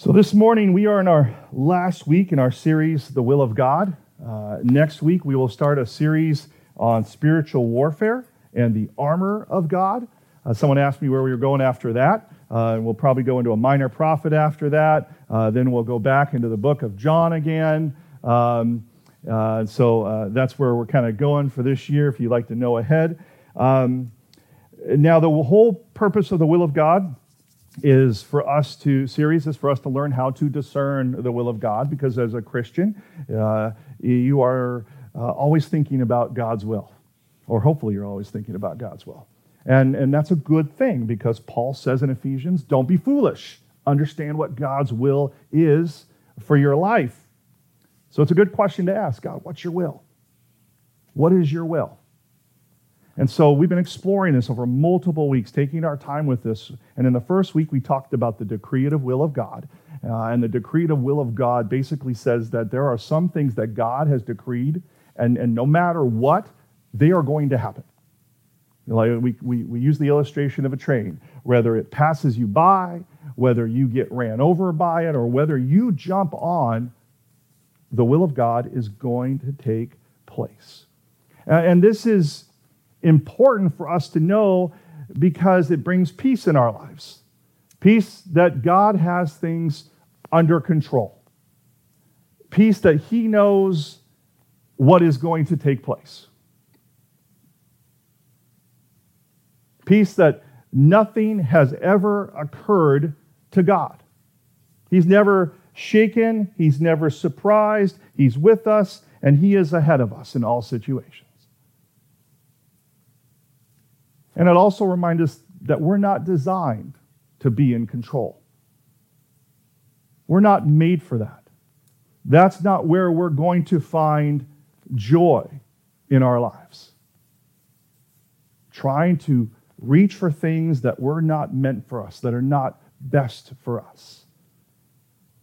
So, this morning we are in our last week in our series, The Will of God. Uh, next week we will start a series on spiritual warfare and the armor of God. Uh, someone asked me where we were going after that. Uh, we'll probably go into a minor prophet after that. Uh, then we'll go back into the book of John again. Um, uh, so uh, that's where we're kind of going for this year, if you'd like to know ahead. Um, now, the whole purpose of the will of God is for us to series is for us to learn how to discern the will of God because as a Christian, uh, you are uh, always thinking about God's will, or hopefully you're always thinking about God's will. And, and that's a good thing because Paul says in Ephesians, don't be foolish. Understand what God's will is for your life. So it's a good question to ask God, what's your will? What is your will? And so we've been exploring this over multiple weeks, taking our time with this. And in the first week, we talked about the decretive will of God. Uh, and the decretive will of God basically says that there are some things that God has decreed, and, and no matter what, they are going to happen. Like we, we, we use the illustration of a train. Whether it passes you by, whether you get ran over by it, or whether you jump on, the will of God is going to take place. Uh, and this is important for us to know because it brings peace in our lives. Peace that God has things under control. Peace that He knows what is going to take place. Peace that nothing has ever occurred to God. He's never shaken, He's never surprised, He's with us, and He is ahead of us in all situations. And it also reminds us that we're not designed to be in control. We're not made for that. That's not where we're going to find joy in our lives. Trying to reach for things that were not meant for us, that are not best for us.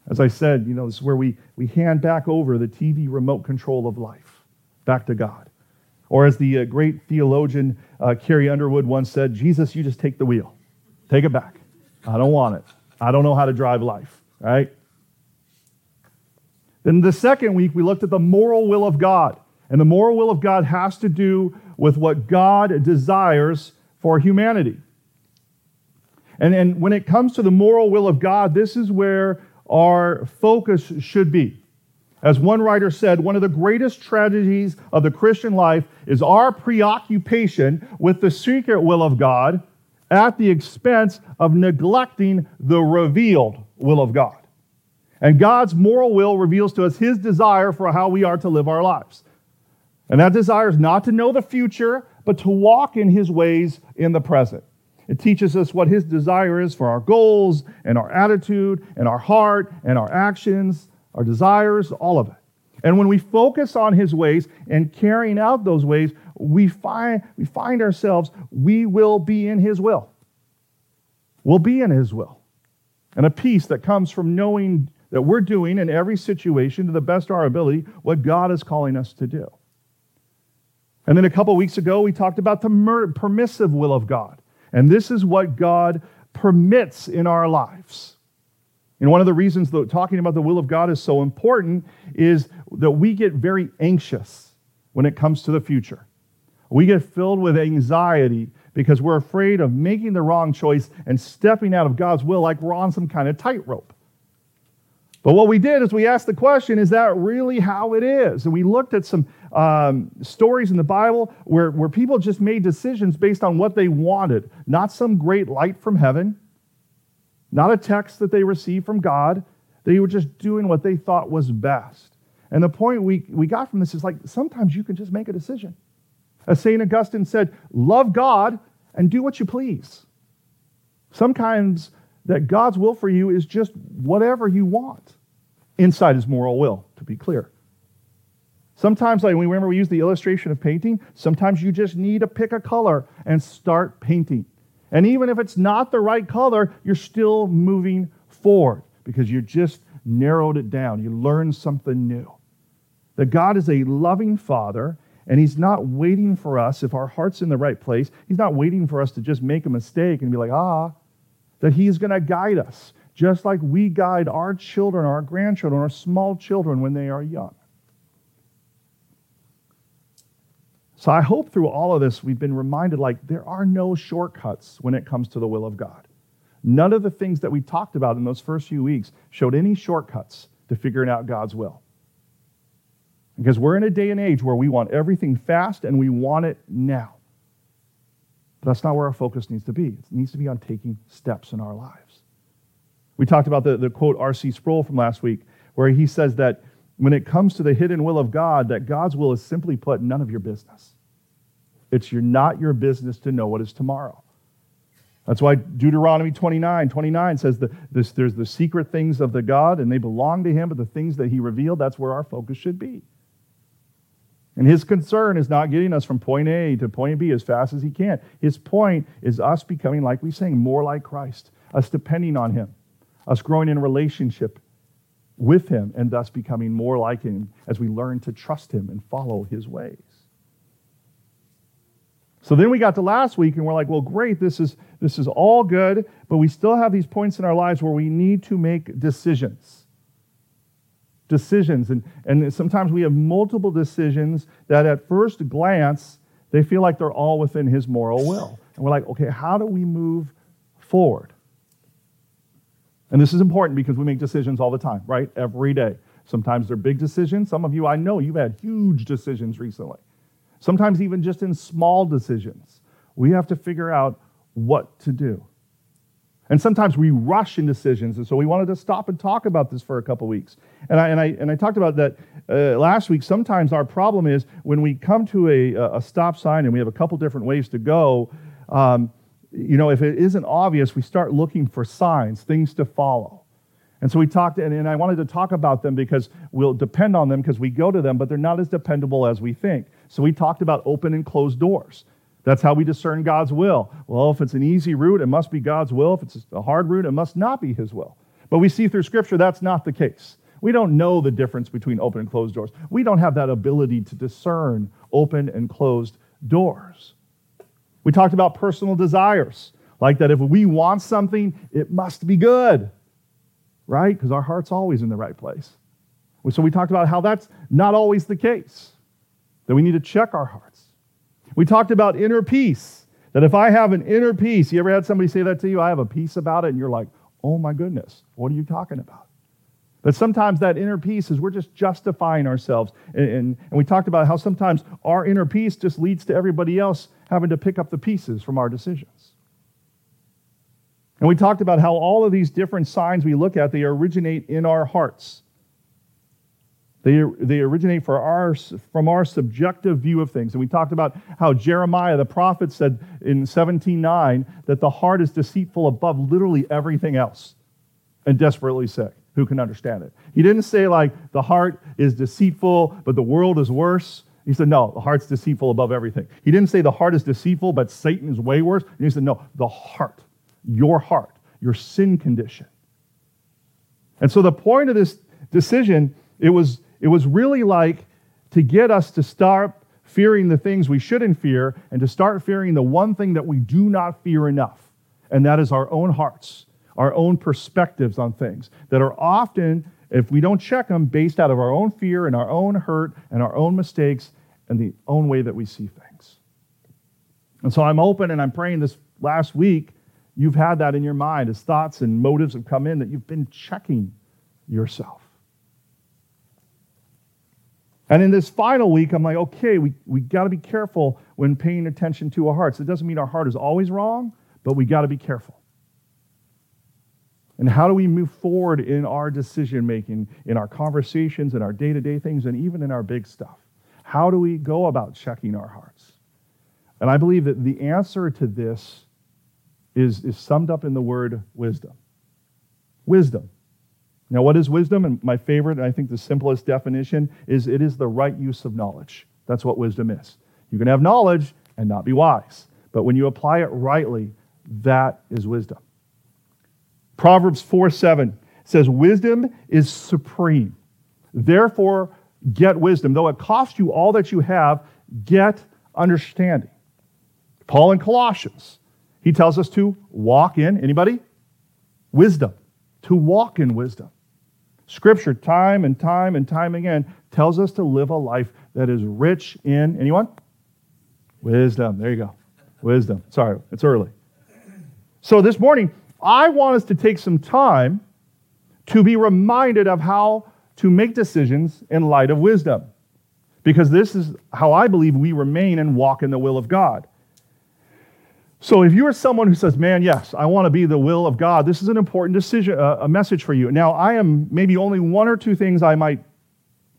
As I said, you know, this is where we, we hand back over the TV remote control of life back to God. Or as the uh, great theologian uh, Carrie Underwood once said, Jesus, you just take the wheel. Take it back. I don't want it. I don't know how to drive life, right? Then the second week, we looked at the moral will of God. And the moral will of God has to do with what God desires for humanity. And, and when it comes to the moral will of God, this is where our focus should be. As one writer said, one of the greatest tragedies of the Christian life is our preoccupation with the secret will of God at the expense of neglecting the revealed will of God. And God's moral will reveals to us his desire for how we are to live our lives. And that desire is not to know the future, but to walk in his ways in the present. It teaches us what his desire is for our goals and our attitude and our heart and our actions our desires, all of it. And when we focus on his ways and carrying out those ways, we find, we find ourselves, we will be in his will. We'll be in his will. And a peace that comes from knowing that we're doing in every situation to the best of our ability what God is calling us to do. And then a couple weeks ago, we talked about the permissive will of God. And this is what God permits in our lives. And one of the reasons that talking about the will of God is so important is that we get very anxious when it comes to the future. We get filled with anxiety because we're afraid of making the wrong choice and stepping out of God's will like we're on some kind of tightrope. But what we did is we asked the question is that really how it is? And we looked at some um, stories in the Bible where, where people just made decisions based on what they wanted, not some great light from heaven not a text that they received from God. They were just doing what they thought was best. And the point we, we got from this is like sometimes you can just make a decision. As St. Augustine said, love God and do what you please. Sometimes that God's will for you is just whatever you want inside his moral will, to be clear. Sometimes, like we remember we use the illustration of painting, sometimes you just need to pick a color and start painting. And even if it's not the right color, you're still moving forward because you just narrowed it down. You learned something new. That God is a loving Father, and He's not waiting for us, if our heart's in the right place, He's not waiting for us to just make a mistake and be like, ah, that He's going to guide us just like we guide our children, our grandchildren, our small children when they are young. So I hope through all of this we've been reminded like there are no shortcuts when it comes to the will of God. None of the things that we talked about in those first few weeks showed any shortcuts to figuring out God's will. Because we're in a day and age where we want everything fast and we want it now. But that's not where our focus needs to be. It needs to be on taking steps in our lives. We talked about the, the quote R.C. Sproul from last week, where he says that when it comes to the hidden will of God, that God's will is simply put none of your business. It's your, not your business to know what is tomorrow. That's why Deuteronomy 29, 29 says that this, there's the secret things of the God and they belong to him, but the things that he revealed, that's where our focus should be. And his concern is not getting us from point A to point B as fast as he can. His point is us becoming, like we saying, more like Christ, us depending on him, us growing in relationship with him, and thus becoming more like him as we learn to trust him and follow his ways. So then we got to last week and we're like, well, great, this is, this is all good, but we still have these points in our lives where we need to make decisions. Decisions. And, and sometimes we have multiple decisions that at first glance, they feel like they're all within his moral will. And we're like, okay, how do we move forward? And this is important because we make decisions all the time, right? Every day. Sometimes they're big decisions. Some of you, I know you've had huge decisions recently. Sometimes, even just in small decisions, we have to figure out what to do. And sometimes we rush in decisions. And so we wanted to stop and talk about this for a couple weeks. And I, and I, and I talked about that uh, last week. Sometimes our problem is when we come to a, a stop sign and we have a couple different ways to go, um, you know, if it isn't obvious, we start looking for signs, things to follow. And so we talked, and, and I wanted to talk about them because we'll depend on them because we go to them, but they're not as dependable as we think. So we talked about open and closed doors. That's how we discern God's will. Well, if it's an easy route, it must be God's will. If it's a hard route, it must not be His will. But we see through Scripture that's not the case. We don't know the difference between open and closed doors. We don't have that ability to discern open and closed doors. We talked about personal desires, like that if we want something, it must be good, right? Because our heart's always in the right place. So we talked about how that's not always the case that we need to check our hearts. We talked about inner peace, that if I have an inner peace, you ever had somebody say that to you? I have a peace about it, and you're like, oh my goodness, what are you talking about? But sometimes that inner peace is we're just justifying ourselves. And, and, and, we talked about how sometimes our inner peace just leads to everybody else having to pick up the pieces from our decisions. And we talked about how all of these different signs we look at, they originate in our hearts. They, they originate for our, from our subjective view of things. And we talked about how Jeremiah, the prophet, said in 17:9 that the heart is deceitful above literally everything else and desperately sick. Who can understand it? He didn't say, like, the heart is deceitful, but the world is worse. He said, no, the heart's deceitful above everything. He didn't say the heart is deceitful, but Satan is way worse. And he said, no, the heart, your heart, your sin condition. And so the point of this decision, it was it was really like to get us to start fearing the things we shouldn't fear and to start fearing the one thing that we do not fear enough, and that is our own hearts, our own perspectives on things that are often, if we don't check them, based out of our own fear and our own hurt and our own mistakes and the own way that we see things. And so I'm open and I'm praying this last week. You've had that in your mind as thoughts and motives have come in that you've been checking yourself. And in this final week, I'm like, okay, we, we got to be careful when paying attention to our hearts. It doesn't mean our heart is always wrong, but we got to be careful. And how do we move forward in our decision making, in our conversations, in our day to day things, and even in our big stuff? How do we go about checking our hearts? And I believe that the answer to this is, is summed up in the word wisdom. Wisdom. Now, what is wisdom? And my favorite, and I think the simplest definition, is it is the right use of knowledge. That's what wisdom is. You can have knowledge and not be wise, but when you apply it rightly, that is wisdom. Proverbs 4 7 says, Wisdom is supreme. Therefore, get wisdom. Though it costs you all that you have, get understanding. Paul in Colossians, he tells us to walk in, anybody? Wisdom to walk in wisdom. Scripture, time and time and time again, tells us to live a life that is rich in, anyone? Wisdom. There you go. Wisdom. Sorry, it's early. So this morning, I want us to take some time to be reminded of how to make decisions in light of wisdom. Because this is how I believe we remain and walk in the will of God. So if you are someone who says, "Man, yes, I want to be the will of God," this is an important decision, uh, a message for you. Now, I am maybe only one or two things I might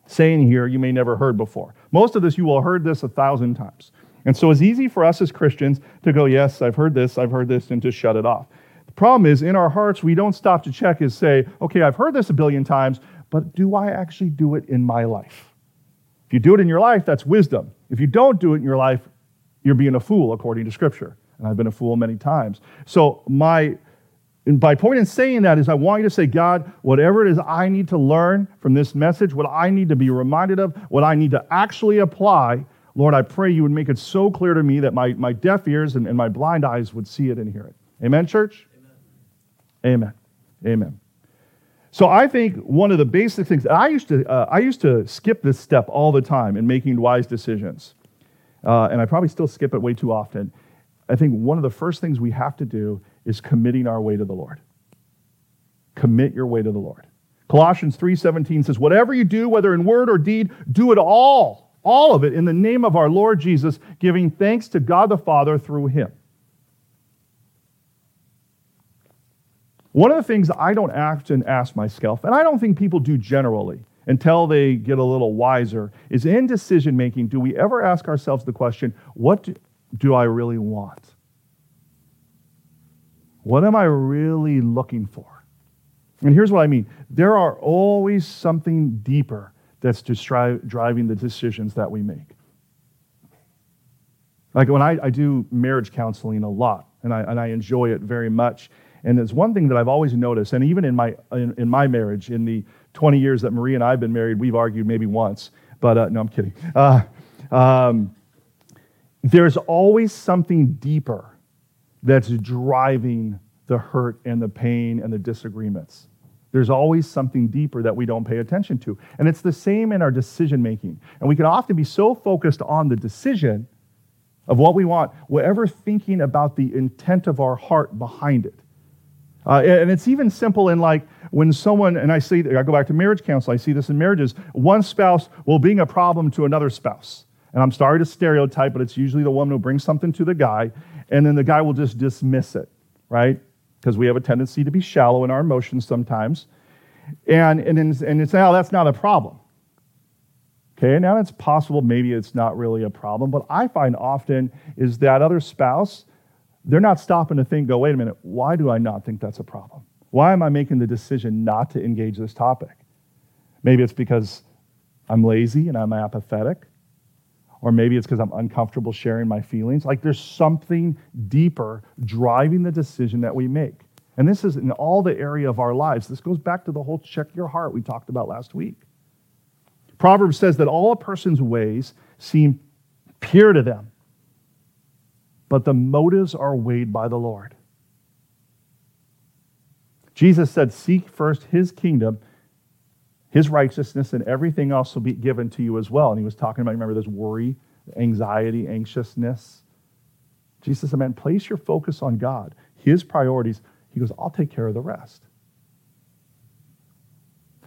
say in here you may never heard before. Most of this you will have heard this a thousand times, and so it's easy for us as Christians to go, "Yes, I've heard this, I've heard this," and to shut it off. The problem is, in our hearts, we don't stop to check and say, "Okay, I've heard this a billion times, but do I actually do it in my life?" If you do it in your life, that's wisdom. If you don't do it in your life, you're being a fool according to Scripture and I've been a fool many times. So my and by point in saying that is I want you to say, God, whatever it is I need to learn from this message, what I need to be reminded of, what I need to actually apply, Lord, I pray you would make it so clear to me that my, my deaf ears and, and my blind eyes would see it and hear it. Amen, church? Amen. Amen. Amen. So I think one of the basic things I used to uh, I used to skip this step all the time in making wise decisions, uh, and I probably still skip it way too often. I think one of the first things we have to do is committing our way to the Lord. Commit your way to the Lord. Colossians 3:17 says, "Whatever you do, whether in word or deed, do it all, all of it in the name of our Lord Jesus, giving thanks to God the Father through him." One of the things I don't often ask myself, and I don't think people do generally until they get a little wiser, is in decision making, do we ever ask ourselves the question, what do, do I really want? What am I really looking for? And here's what I mean there are always something deeper that's dri- driving the decisions that we make. Like when I, I do marriage counseling a lot, and I, and I enjoy it very much. And there's one thing that I've always noticed, and even in my, in, in my marriage, in the 20 years that Marie and I have been married, we've argued maybe once, but uh, no, I'm kidding. Uh, um, there's always something deeper that's driving the hurt and the pain and the disagreements. There's always something deeper that we don't pay attention to. And it's the same in our decision making. And we can often be so focused on the decision of what we want, whatever thinking about the intent of our heart behind it. Uh, and it's even simple in like when someone, and I see, I go back to marriage counsel, I see this in marriages, one spouse will bring a problem to another spouse. And I'm sorry to stereotype, but it's usually the woman who brings something to the guy, and then the guy will just dismiss it, right? Because we have a tendency to be shallow in our emotions sometimes. And, and, and it's, oh, that's not a problem. Okay, now it's possible maybe it's not really a problem, but I find often is that other spouse, they're not stopping to think, go, wait a minute, why do I not think that's a problem? Why am I making the decision not to engage this topic? Maybe it's because I'm lazy and I'm apathetic or maybe it's because I'm uncomfortable sharing my feelings. Like there's something deeper driving the decision that we make. And this is in all the area of our lives. This goes back to the whole check your heart we talked about last week. Proverbs says that all a person's ways seem pure to them, but the motives are weighed by the Lord. Jesus said, Seek first his kingdom his righteousness and everything else will be given to you as well. And he was talking about, remember, this worry, anxiety, anxiousness. Jesus said, man, place your focus on God, his priorities. He goes, I'll take care of the rest.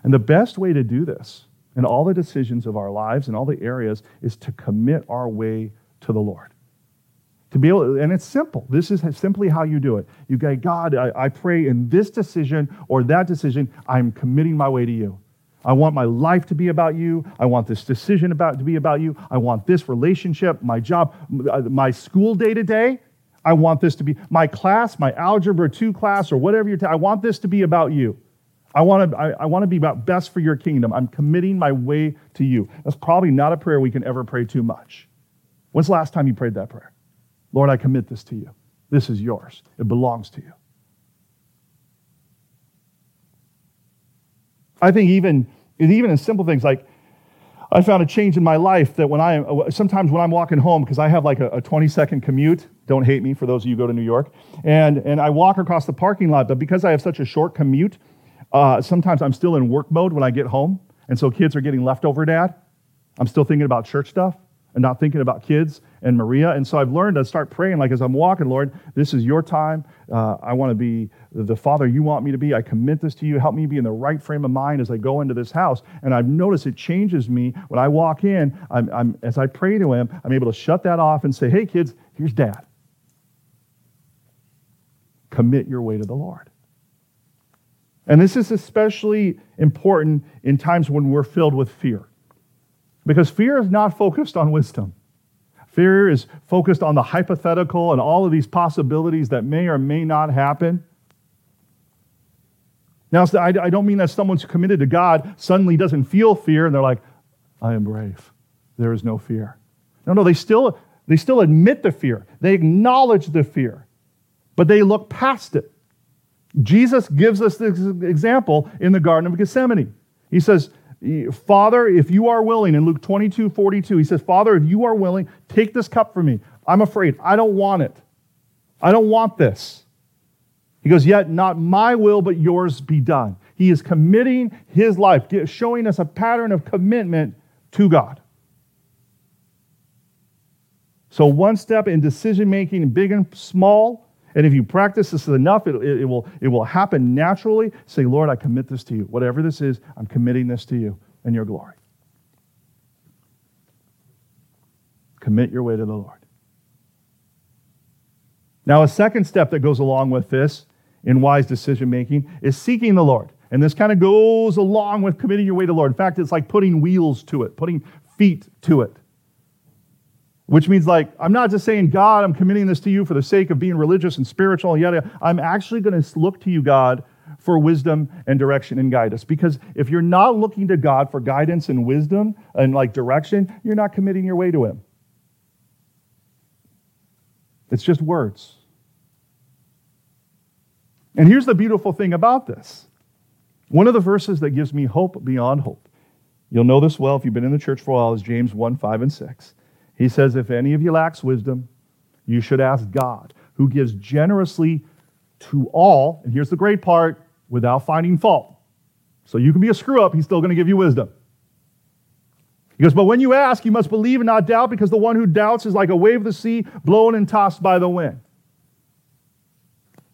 And the best way to do this in all the decisions of our lives and all the areas is to commit our way to the Lord. To be able, and it's simple. This is simply how you do it. You go, God, I, I pray in this decision or that decision, I'm committing my way to you. I want my life to be about you. I want this decision about to be about you. I want this relationship, my job, my school day to day. I want this to be my class, my algebra 2 class or whatever you're ta- I want this to be about you. I want to I, I want to be about best for your kingdom. I'm committing my way to you. That's probably not a prayer we can ever pray too much. When's the last time you prayed that prayer? Lord, I commit this to you. This is yours. It belongs to you. I think even, even in simple things like I found a change in my life that when I sometimes when I'm walking home because I have like a, a 20 second commute. Don't hate me for those of you who go to New York, and and I walk across the parking lot. But because I have such a short commute, uh, sometimes I'm still in work mode when I get home. And so kids are getting leftover dad. I'm still thinking about church stuff and not thinking about kids and Maria. And so I've learned to start praying, like as I'm walking, Lord, this is your time. Uh, I want to be the father you want me to be. I commit this to you. Help me be in the right frame of mind as I go into this house. And I've noticed it changes me when I walk in. I'm, I'm, as I pray to him, I'm able to shut that off and say, hey, kids, here's dad. Commit your way to the Lord. And this is especially important in times when we're filled with fear. Because fear is not focused on wisdom. Fear is focused on the hypothetical and all of these possibilities that may or may not happen. Now, I don't mean that someone's committed to God suddenly doesn't feel fear and they're like, I am brave. There is no fear. No, no, they still, they still admit the fear, they acknowledge the fear, but they look past it. Jesus gives us this example in the Garden of Gethsemane. He says, Father, if you are willing, in Luke 22 42, he says, Father, if you are willing, take this cup from me. I'm afraid. I don't want it. I don't want this. He goes, Yet not my will, but yours be done. He is committing his life, showing us a pattern of commitment to God. So, one step in decision making, big and small, and if you practice this enough, it, it, it, will, it will happen naturally. Say, Lord, I commit this to you. Whatever this is, I'm committing this to you and your glory. Commit your way to the Lord. Now, a second step that goes along with this in wise decision making is seeking the Lord. And this kind of goes along with committing your way to the Lord. In fact, it's like putting wheels to it, putting feet to it. Which means, like, I'm not just saying, God, I'm committing this to you for the sake of being religious and spiritual, and yada. I'm actually going to look to you, God, for wisdom and direction and guidance. Because if you're not looking to God for guidance and wisdom and like direction, you're not committing your way to Him. It's just words. And here's the beautiful thing about this one of the verses that gives me hope beyond hope. You'll know this well if you've been in the church for a while, is James 1 5 and 6. He says, If any of you lacks wisdom, you should ask God, who gives generously to all, and here's the great part, without finding fault. So you can be a screw up, he's still going to give you wisdom. He goes, But when you ask, you must believe and not doubt, because the one who doubts is like a wave of the sea blown and tossed by the wind.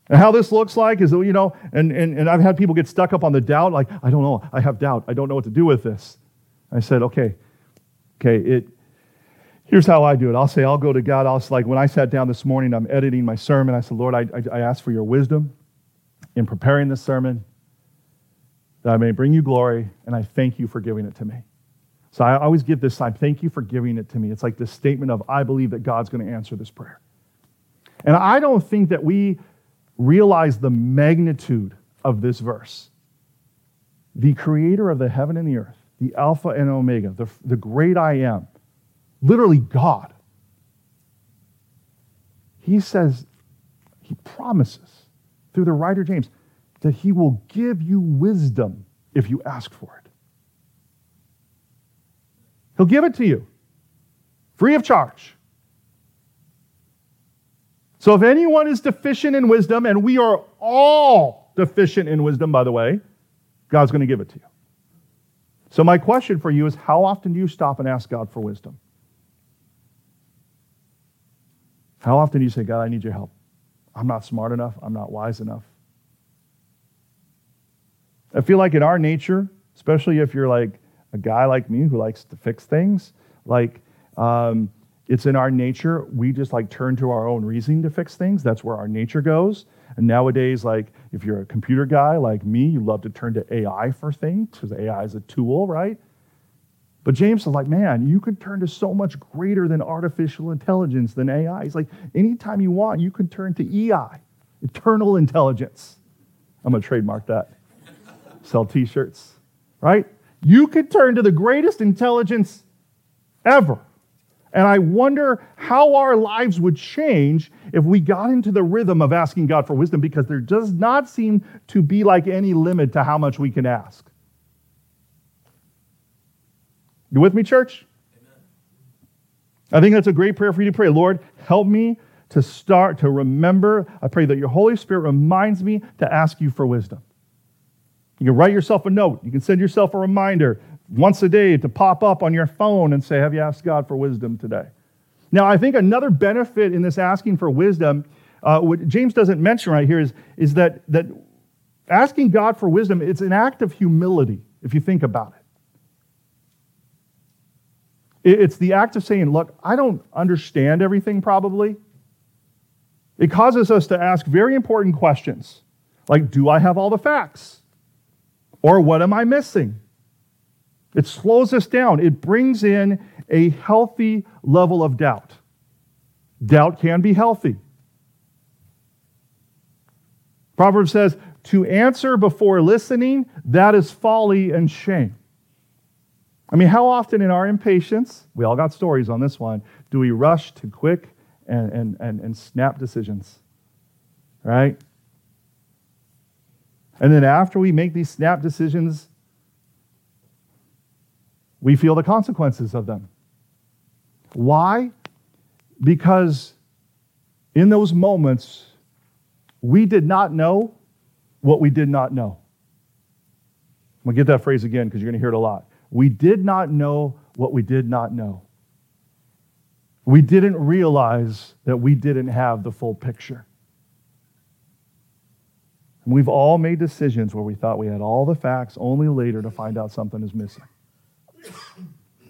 And how this looks like is, you know, and, and, and I've had people get stuck up on the doubt, like, I don't know, I have doubt, I don't know what to do with this. I said, okay, okay, it, Here's how I do it. I'll say, I'll go to God. I'll like when I sat down this morning, I'm editing my sermon. I said, Lord, I, I, I ask for your wisdom in preparing this sermon, that I may bring you glory, and I thank you for giving it to me. So I always give this sign, thank you for giving it to me. It's like this statement of, I believe that God's going to answer this prayer. And I don't think that we realize the magnitude of this verse. The creator of the heaven and the earth, the Alpha and Omega, the, the great I am, literally God. He says, he promises through the writer James that he will give you wisdom if you ask for it. He'll give it to you free of charge. So if anyone is deficient in wisdom, and we are all deficient in wisdom, by the way, God's going to give it to you. So my question for you is how often do you stop and ask God for wisdom? How often do you say, God, I need your help? I'm not smart enough. I'm not wise enough. I feel like in our nature, especially if you're like a guy like me who likes to fix things, like um, it's in our nature. We just like turn to our own reasoning to fix things. That's where our nature goes. And nowadays, like if you're a computer guy like me, you love to turn to AI for things because AI is a tool, right? But James is like, man, you can turn to so much greater than artificial intelligence than AI. He's like, anytime you want, you can turn to EI, eternal intelligence. I'm going to trademark that. Sell t shirts, right? You could turn to the greatest intelligence ever. And I wonder how our lives would change if we got into the rhythm of asking God for wisdom because there does not seem to be like any limit to how much we can ask. You with me, church? I think that's a great prayer for you to pray. Lord, help me to start to remember. I pray that your Holy Spirit reminds me to ask you for wisdom. You can write yourself a note. You can send yourself a reminder once a day to pop up on your phone and say, Have you asked God for wisdom today? Now, I think another benefit in this asking for wisdom, uh, what James doesn't mention right here, is, is that, that asking God for wisdom, it's an act of humility, if you think about it. It's the act of saying, Look, I don't understand everything probably. It causes us to ask very important questions like, Do I have all the facts? Or what am I missing? It slows us down. It brings in a healthy level of doubt. Doubt can be healthy. Proverbs says, to answer before listening, that is folly and shame. I mean, how often in our impatience, we all got stories on this one, do we rush to quick and, and, and, and snap decisions? Right? And then after we make these snap decisions, we feel the consequences of them. Why? Because in those moments, we did not know what we did not know. I'm going to get that phrase again because you're going to hear it a lot. We did not know what we did not know. We didn't realize that we didn't have the full picture. And we've all made decisions where we thought we had all the facts, only later to find out something is missing.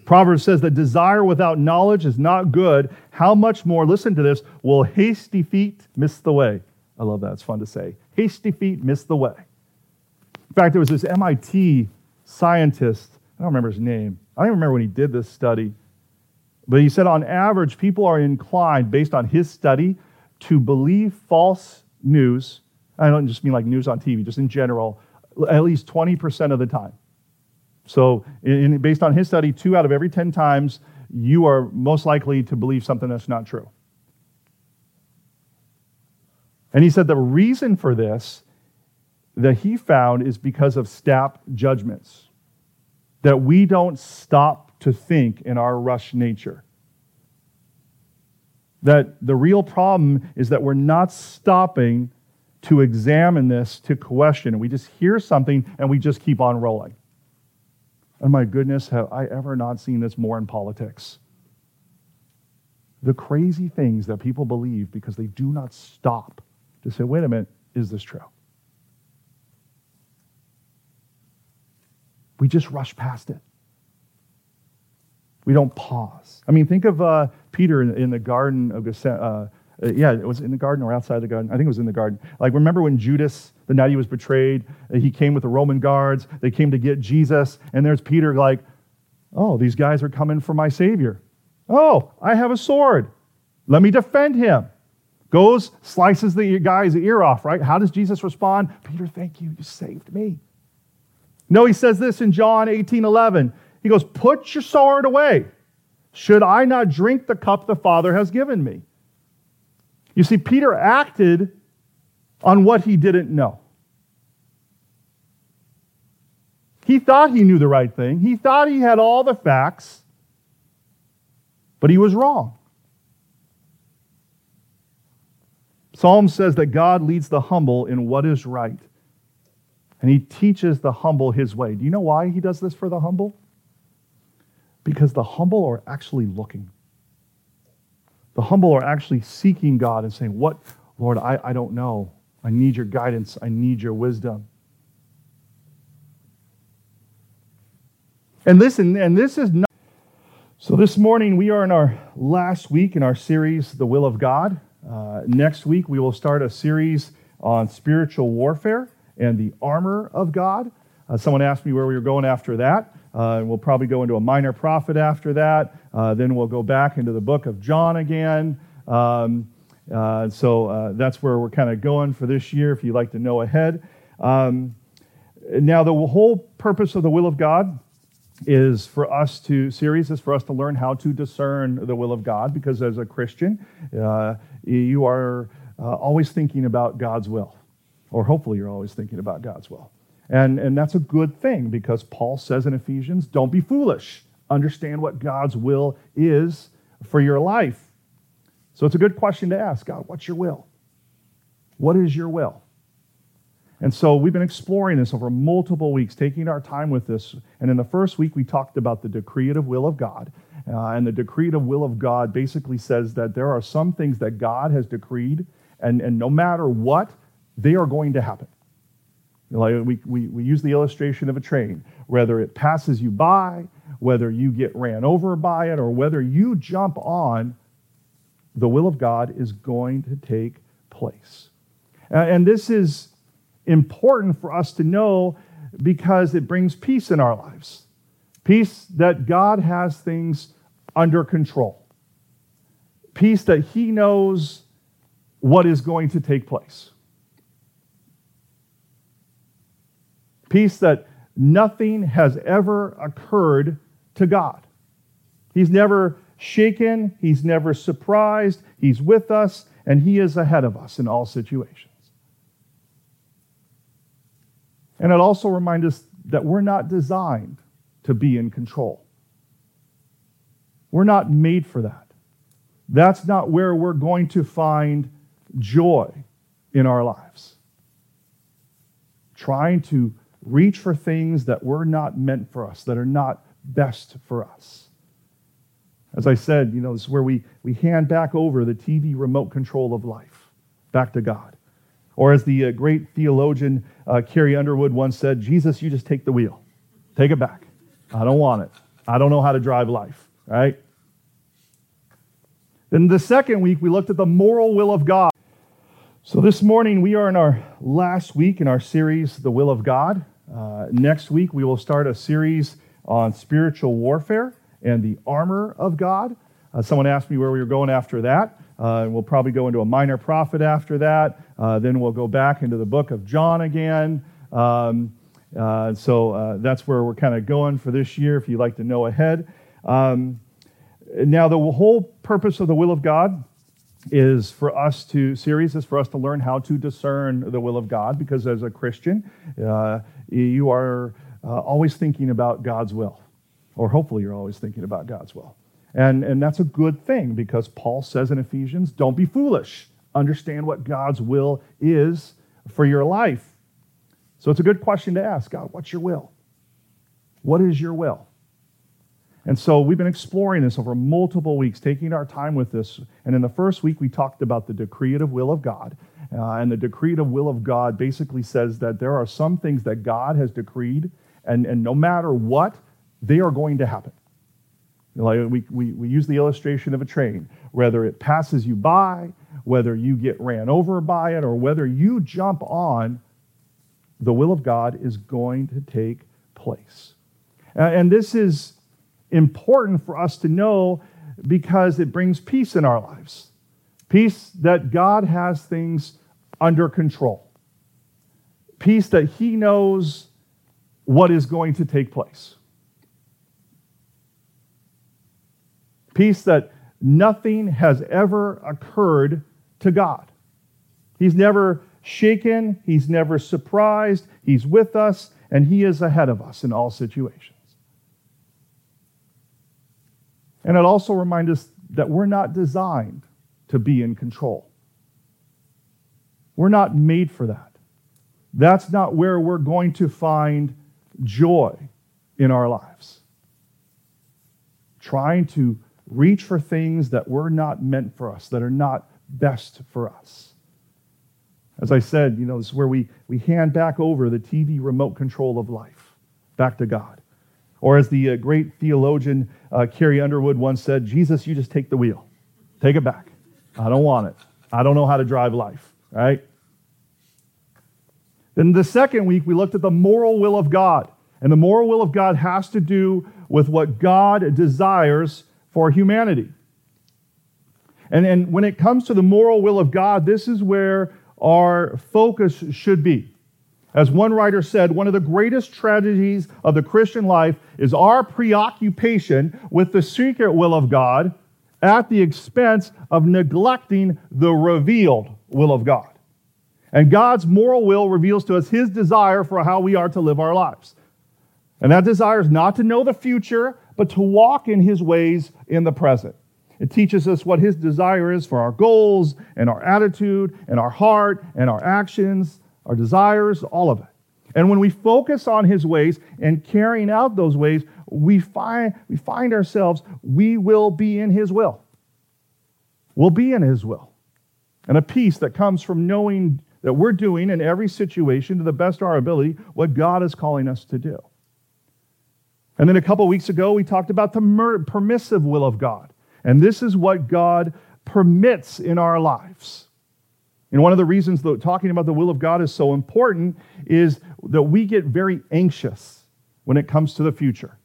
Proverbs says that desire without knowledge is not good. How much more, listen to this, will hasty feet miss the way? I love that. It's fun to say. Hasty feet miss the way. In fact, there was this MIT scientist, I don't remember his name. I don't even remember when he did this study. But he said on average, people are inclined, based on his study, to believe false news. I don't just mean like news on TV, just in general, at least 20% of the time. So, in, based on his study, two out of every 10 times, you are most likely to believe something that's not true. And he said the reason for this that he found is because of snap judgments, that we don't stop to think in our rush nature. That the real problem is that we're not stopping to examine this, to question. We just hear something and we just keep on rolling. And my goodness, have I ever not seen this more in politics? The crazy things that people believe because they do not stop to say, wait a minute, is this true? We just rush past it. We don't pause. I mean, think of uh, Peter in, in, the Garden of Gethsemane. Uh, uh, yeah, it was in the garden or outside the garden. I think it was in the garden. Like, remember when Judas, the night he was betrayed, uh, he came with the Roman guards. They came to get Jesus, and there's Peter, like, oh, these guys are coming for my Savior. Oh, I have a sword. Let me defend him. Goes, slices the guy's ear off, right? How does Jesus respond? Peter, thank you. You saved me. No, he says this in John 18 11. He goes, Put your sword away. Should I not drink the cup the Father has given me? You see, Peter acted on what he didn't know. He thought he knew the right thing, he thought he had all the facts, but he was wrong. Psalm says that God leads the humble in what is right, and he teaches the humble his way. Do you know why he does this for the humble? Because the humble are actually looking. The humble are actually seeking God and saying, What, Lord, I, I don't know. I need your guidance. I need your wisdom. And listen, and this is not. So this morning we are in our last week in our series, The Will of God. Uh, next week we will start a series on spiritual warfare and the armor of God. Uh, someone asked me where we were going after that. Uh, we'll probably go into a minor prophet after that. Uh, then we'll go back into the book of John again. Um, uh, so uh, that's where we're kind of going for this year, if you'd like to know ahead. Um, now, the whole purpose of the will of God is for us to, series is for us to learn how to discern the will of God, because as a Christian, uh, you are always thinking about God's will, or hopefully you're always thinking about God's will. And, and that's a good thing because Paul says in Ephesians, don't be foolish. Understand what God's will is for your life. So it's a good question to ask God, what's your will? What is your will? And so we've been exploring this over multiple weeks, taking our time with this. And in the first week, we talked about the decretive will of God. Uh, and the decretive will of God basically says that there are some things that God has decreed, and, and no matter what, they are going to happen. Like we, we, we use the illustration of a train, whether it passes you by, whether you get ran over by it, or whether you jump on, the will of God is going to take place. And this is important for us to know because it brings peace in our lives. Peace that God has things under control. Peace that He knows what is going to take place. Peace that nothing has ever occurred to God. He's never shaken, He's never surprised, He's with us, and He is ahead of us in all situations. And it also reminds us that we're not designed to be in control. We're not made for that. That's not where we're going to find joy in our lives. Trying to reach for things that were not meant for us, that are not best for us. As I said, you know, this is where we, we hand back over the TV remote control of life back to God. Or as the uh, great theologian uh, Carrie Underwood once said, Jesus, you just take the wheel. Take it back. I don't want it. I don't know how to drive life, right? Then the second week, we looked at the moral will of God. So this morning, we are in our last week in our series, The Will of God. Uh, next week, we will start a series on spiritual warfare and the armor of God. Uh, someone asked me where we were going after that. Uh, we'll probably go into a minor prophet after that. Uh, then we'll go back into the book of John again. Um, uh, so that's where we're kind of going for this year, if you'd like to know ahead. Um, now, the whole purpose of the will of God is for us to series is for us to learn how to discern the will of God because as a Christian, uh, you are uh, always thinking about God's will, or hopefully you're always thinking about God's will. And, and that's a good thing because Paul says in Ephesians, don't be foolish. Understand what God's will is for your life. So it's a good question to ask God, what's your will? What is your will? And so we've been exploring this over multiple weeks, taking our time with this. And in the first week, we talked about the decretive will of God. Uh, and the decretive will of God basically says that there are some things that God has decreed, and, and no matter what, they are going to happen. Like we, we, we use the illustration of a train, whether it passes you by, whether you get ran over by it, or whether you jump on, the will of God is going to take place. And this is important for us to know because it brings peace in our lives. Peace that God has things under control. Peace that He knows what is going to take place. Peace that nothing has ever occurred to God. He's never shaken, He's never surprised, He's with us, and He is ahead of us in all situations. And it also reminds us that we're not designed to be in control. We're not made for that. That's not where we're going to find joy in our lives. Trying to reach for things that were not meant for us, that are not best for us. As I said, you know, this is where we, we hand back over the TV remote control of life back to God. Or as the uh, great theologian uh, Carrie Underwood once said, Jesus, you just take the wheel. Take it back. I don't want it. I don't know how to drive life, right? Then the second week, we looked at the moral will of God. And the moral will of God has to do with what God desires for humanity. And, and when it comes to the moral will of God, this is where our focus should be. As one writer said, one of the greatest tragedies of the Christian life is our preoccupation with the secret will of God at the expense of neglecting the revealed will of God. And God's moral will reveals to us his desire for how we are to live our lives. And that desire is not to know the future, but to walk in his ways in the present. It teaches us what his desire is for our goals and our attitude and our heart and our actions our desires, all of it. And when we focus on his ways and carrying out those ways, we find, we find ourselves, we will be in his will. We'll be in his will. And a peace that comes from knowing that we're doing in every situation to the best of our ability what God is calling us to do. And then a couple weeks ago, we talked about the permissive will of God. And this is what God permits in our lives. And one of the reasons that talking about the will of God is so important is that we get very anxious when it comes to the future.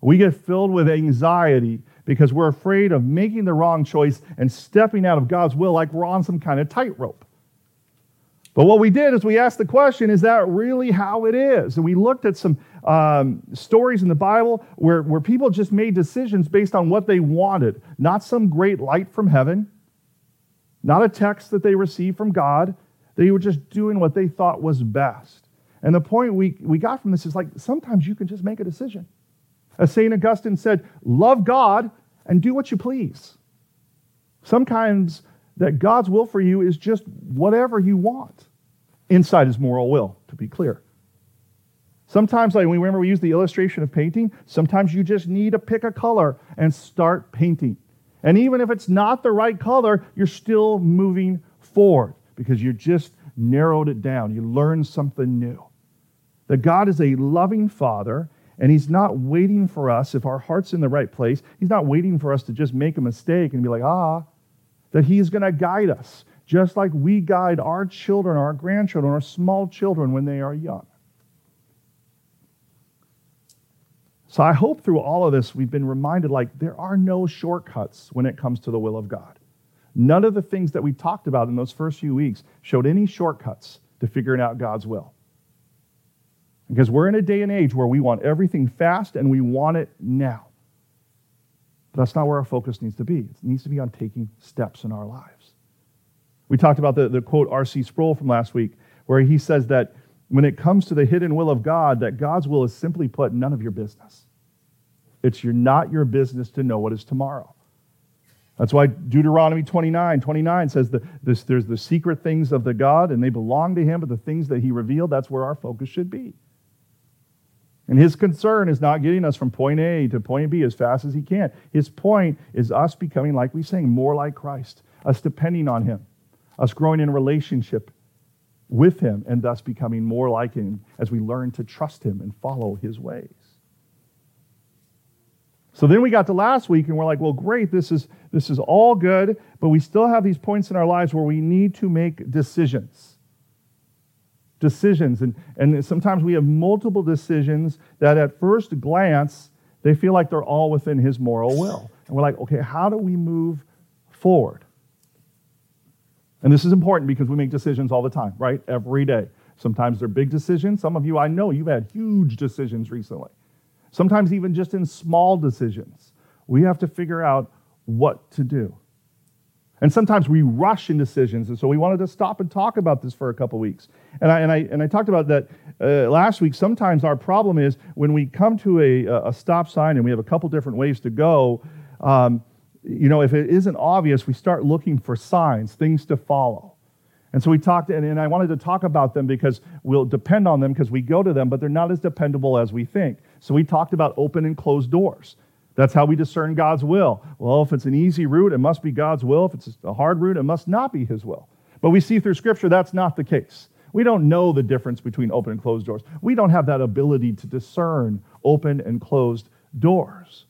We get filled with anxiety because we're afraid of making the wrong choice and stepping out of God's will like we're on some kind of tightrope. But what we did is we asked the question is that really how it is? And we looked at some um, stories in the Bible where, where people just made decisions based on what they wanted, not some great light from heaven, not a text that they received from God. They were just doing what they thought was best. And the point we, we got from this is like sometimes you can just make a decision. As St. Augustine said, love God and do what you please. Sometimes that God's will for you is just whatever you want inside his moral will, to be clear. Sometimes, like we remember we use the illustration of painting, sometimes you just need to pick a color and start painting. And even if it's not the right color, you're still moving forward because you just narrowed it down. You learned something new. That God is a loving Father, and He's not waiting for us, if our heart's in the right place, He's not waiting for us to just make a mistake and be like, ah, that He's going to guide us, just like we guide our children, our grandchildren, our small children when they are young. So I hope through all of this we've been reminded like there are no shortcuts when it comes to the will of God. None of the things that we talked about in those first few weeks showed any shortcuts to figuring out God's will. Because we're in a day and age where we want everything fast and we want it now. But that's not where our focus needs to be. It needs to be on taking steps in our lives. We talked about the, the quote R.C. Sproul from last week, where he says that when it comes to the hidden will of God, that God's will is simply put none of your business. It's your, not your business to know what is tomorrow. That's why Deuteronomy 29, 29 says that this, there's the secret things of the God and they belong to him, but the things that he revealed, that's where our focus should be. And his concern is not getting us from point A to point B as fast as he can. His point is us becoming, like we saying, more like Christ, us depending on him, us growing in relationship with him, and thus becoming more like him as we learn to trust him and follow his ways. So then we got to last week and we're like, well, great, this is, this is all good, but we still have these points in our lives where we need to make decisions decisions. And, and sometimes we have multiple decisions that at first glance, they feel like they're all within his moral will. And we're like, okay, how do we move forward? And this is important because we make decisions all the time, right? Every day. Sometimes they're big decisions. Some of you, I know you've had huge decisions recently. Sometimes even just in small decisions. We have to figure out what to do. And sometimes we rush in decisions. And so we wanted to stop and talk about this for a couple weeks. And I, and I, and I talked about that uh, last week. Sometimes our problem is when we come to a, a stop sign and we have a couple different ways to go, um, you know, if it isn't obvious, we start looking for signs, things to follow. And so we talked, and, and I wanted to talk about them because we'll depend on them because we go to them, but they're not as dependable as we think. So we talked about open and closed doors. That's how we discern God's will. Well, if it's an easy route, it must be God's will. If it's a hard route, it must not be His will. But we see through Scripture that's not the case. We don't know the difference between open and closed doors. We don't have that ability to discern open and closed doors.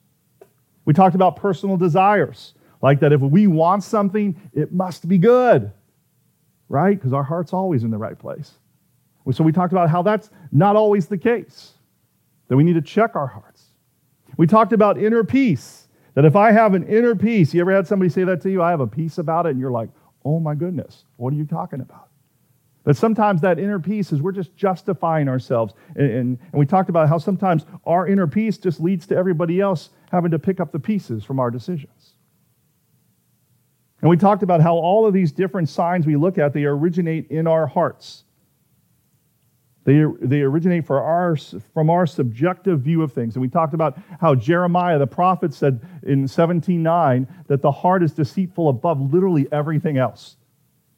We talked about personal desires, like that if we want something, it must be good, right? Because our heart's always in the right place. So we talked about how that's not always the case, that we need to check our hearts. We talked about inner peace. That if I have an inner peace, you ever had somebody say that to you? I have a peace about it, and you're like, oh my goodness, what are you talking about? But sometimes that inner peace is we're just justifying ourselves. And, and, and, we talked about how sometimes our inner peace just leads to everybody else having to pick up the pieces from our decisions. And we talked about how all of these different signs we look at, they originate in our hearts. They, they originate for our, from our subjective view of things. And we talked about how Jeremiah, the prophet, said in 17.9 that the heart is deceitful above literally everything else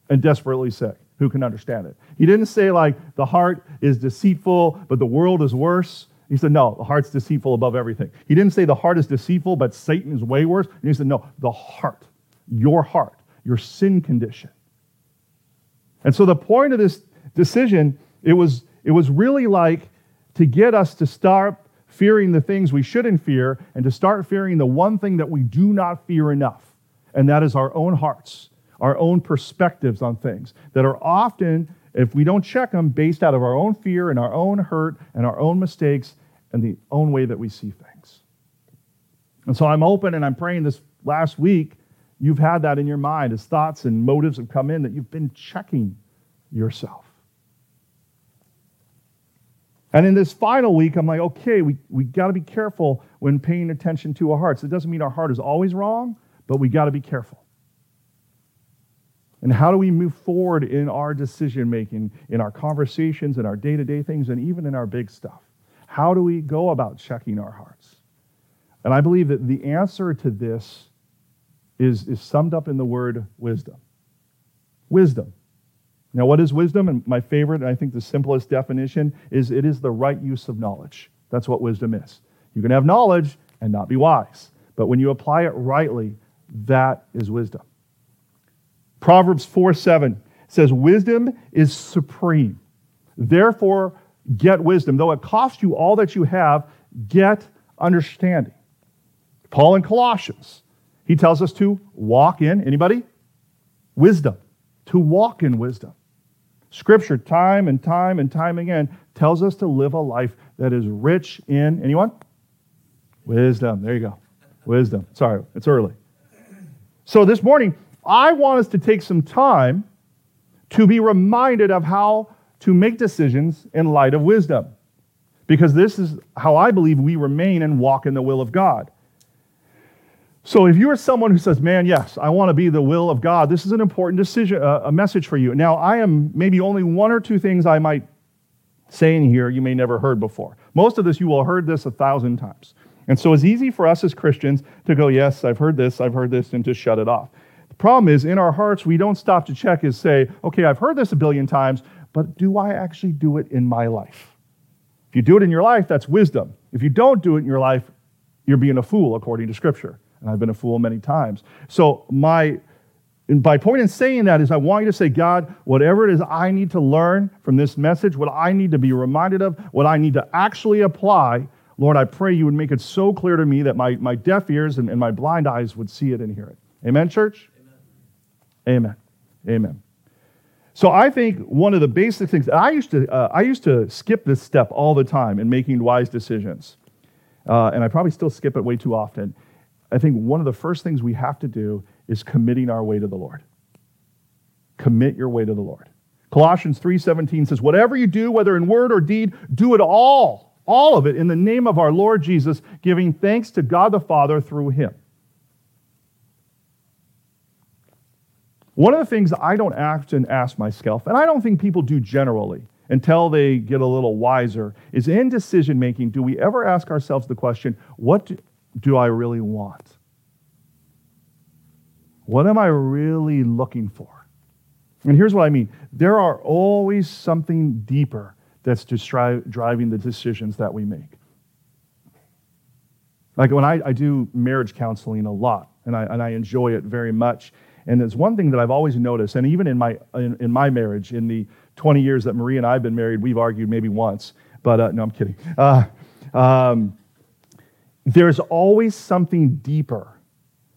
and desperately sick. Who can understand it? He didn't say, like, the heart is deceitful, but the world is worse. He said, no, the heart's deceitful above everything. He didn't say the heart is deceitful, but Satan is way worse. And he said, no, the heart, your heart, your sin condition. And so the point of this decision, it was, it was really like to get us to start fearing the things we shouldn't fear and to start fearing the one thing that we do not fear enough, and that is our own hearts, our own perspectives on things that are often, if we don't check them, based out of our own fear and our own hurt and our own mistakes and the own way that we see things. And so I'm open and I'm praying this last week. You've had that in your mind as thoughts and motives have come in that you've been checking yourself. And in this final week, I'm like, okay, we, we got to be careful when paying attention to our hearts. It doesn't mean our heart is always wrong, but we got to be careful. And how do we move forward in our decision making, in our conversations, in our day to day things, and even in our big stuff? How do we go about checking our hearts? And I believe that the answer to this is, is summed up in the word wisdom. Wisdom. Now, what is wisdom? And my favorite, and I think the simplest definition, is it is the right use of knowledge. That's what wisdom is. You can have knowledge and not be wise. But when you apply it rightly, that is wisdom. Proverbs 4 7 says, Wisdom is supreme. Therefore, get wisdom. Though it costs you all that you have, get understanding. Paul in Colossians, he tells us to walk in, anybody? Wisdom. To walk in wisdom. Scripture, time and time and time again, tells us to live a life that is rich in, anyone? Wisdom. There you go. Wisdom. Sorry, it's early. So this morning, I want us to take some time to be reminded of how to make decisions in light of wisdom. Because this is how I believe we remain and walk in the will of God. So if you are someone who says, "Man, yes, I want to be the will of God," this is an important decision, uh, a message for you. Now, I am maybe only one or two things I might say in here you may never heard before. Most of this you will have heard this a thousand times, and so it's easy for us as Christians to go, "Yes, I've heard this, I've heard this," and to shut it off. The problem is, in our hearts, we don't stop to check and say, "Okay, I've heard this a billion times, but do I actually do it in my life?" If you do it in your life, that's wisdom. If you don't do it in your life, you're being a fool according to Scripture and I've been a fool many times. So my by point in saying that is I want you to say, God, whatever it is I need to learn from this message, what I need to be reminded of, what I need to actually apply, Lord, I pray you would make it so clear to me that my, my deaf ears and, and my blind eyes would see it and hear it. Amen, church? Amen. Amen. Amen. So I think one of the basic things I used to uh, I used to skip this step all the time in making wise decisions, uh, and I probably still skip it way too often. I think one of the first things we have to do is committing our way to the Lord. Commit your way to the Lord. Colossians 3:17 says, "Whatever you do, whether in word or deed, do it all, all of it in the name of our Lord Jesus, giving thanks to God the Father through him." One of the things I don't often ask myself, and I don't think people do generally until they get a little wiser, is in decision making, do we ever ask ourselves the question, what do I really want? What am I really looking for? And here's what I mean there are always something deeper that's just driving the decisions that we make. Like when I, I do marriage counseling a lot, and I, and I enjoy it very much. And there's one thing that I've always noticed, and even in my, in, in my marriage, in the 20 years that Marie and I have been married, we've argued maybe once. But uh, no, I'm kidding. Uh, um, there's always something deeper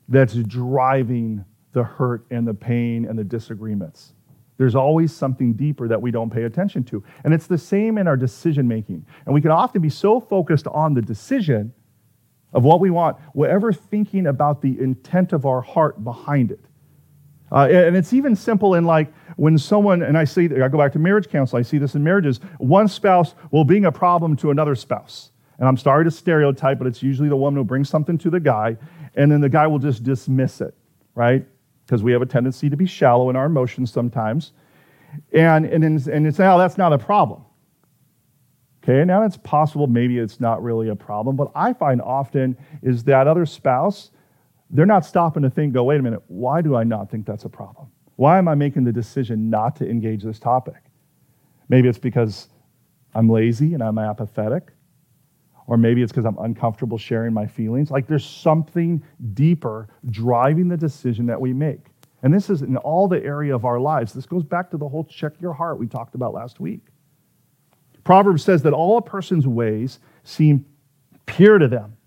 that's driving the hurt and the pain and the disagreements. There's always something deeper that we don't pay attention to. And it's the same in our decision making. And we can often be so focused on the decision of what we want, whatever thinking about the intent of our heart behind it. Uh, and it's even simple in like when someone, and I see, I go back to marriage counsel, I see this in marriages, one spouse will bring a problem to another spouse. And I'm sorry to stereotype, but it's usually the woman who brings something to the guy, and then the guy will just dismiss it, right? Because we have a tendency to be shallow in our emotions sometimes. And, and, and it's, oh, that's not a problem. Okay, now it's possible maybe it's not really a problem, but I find often is that other spouse, they're not stopping to think, go, wait a minute, why do I not think that's a problem? Why am I making the decision not to engage this topic? Maybe it's because I'm lazy and I'm apathetic. Or maybe it's because I'm uncomfortable sharing my feelings. Like there's something deeper driving the decision that we make. And this is in all the area of our lives. This goes back to the whole check your heart we talked about last week. Proverbs says that all a person's ways seem pure to them,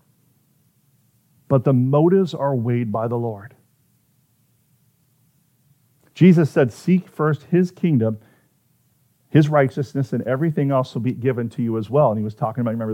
but the motives are weighed by the Lord. Jesus said, Seek first his kingdom, his righteousness, and everything else will be given to you as well. And he was talking about, remember, this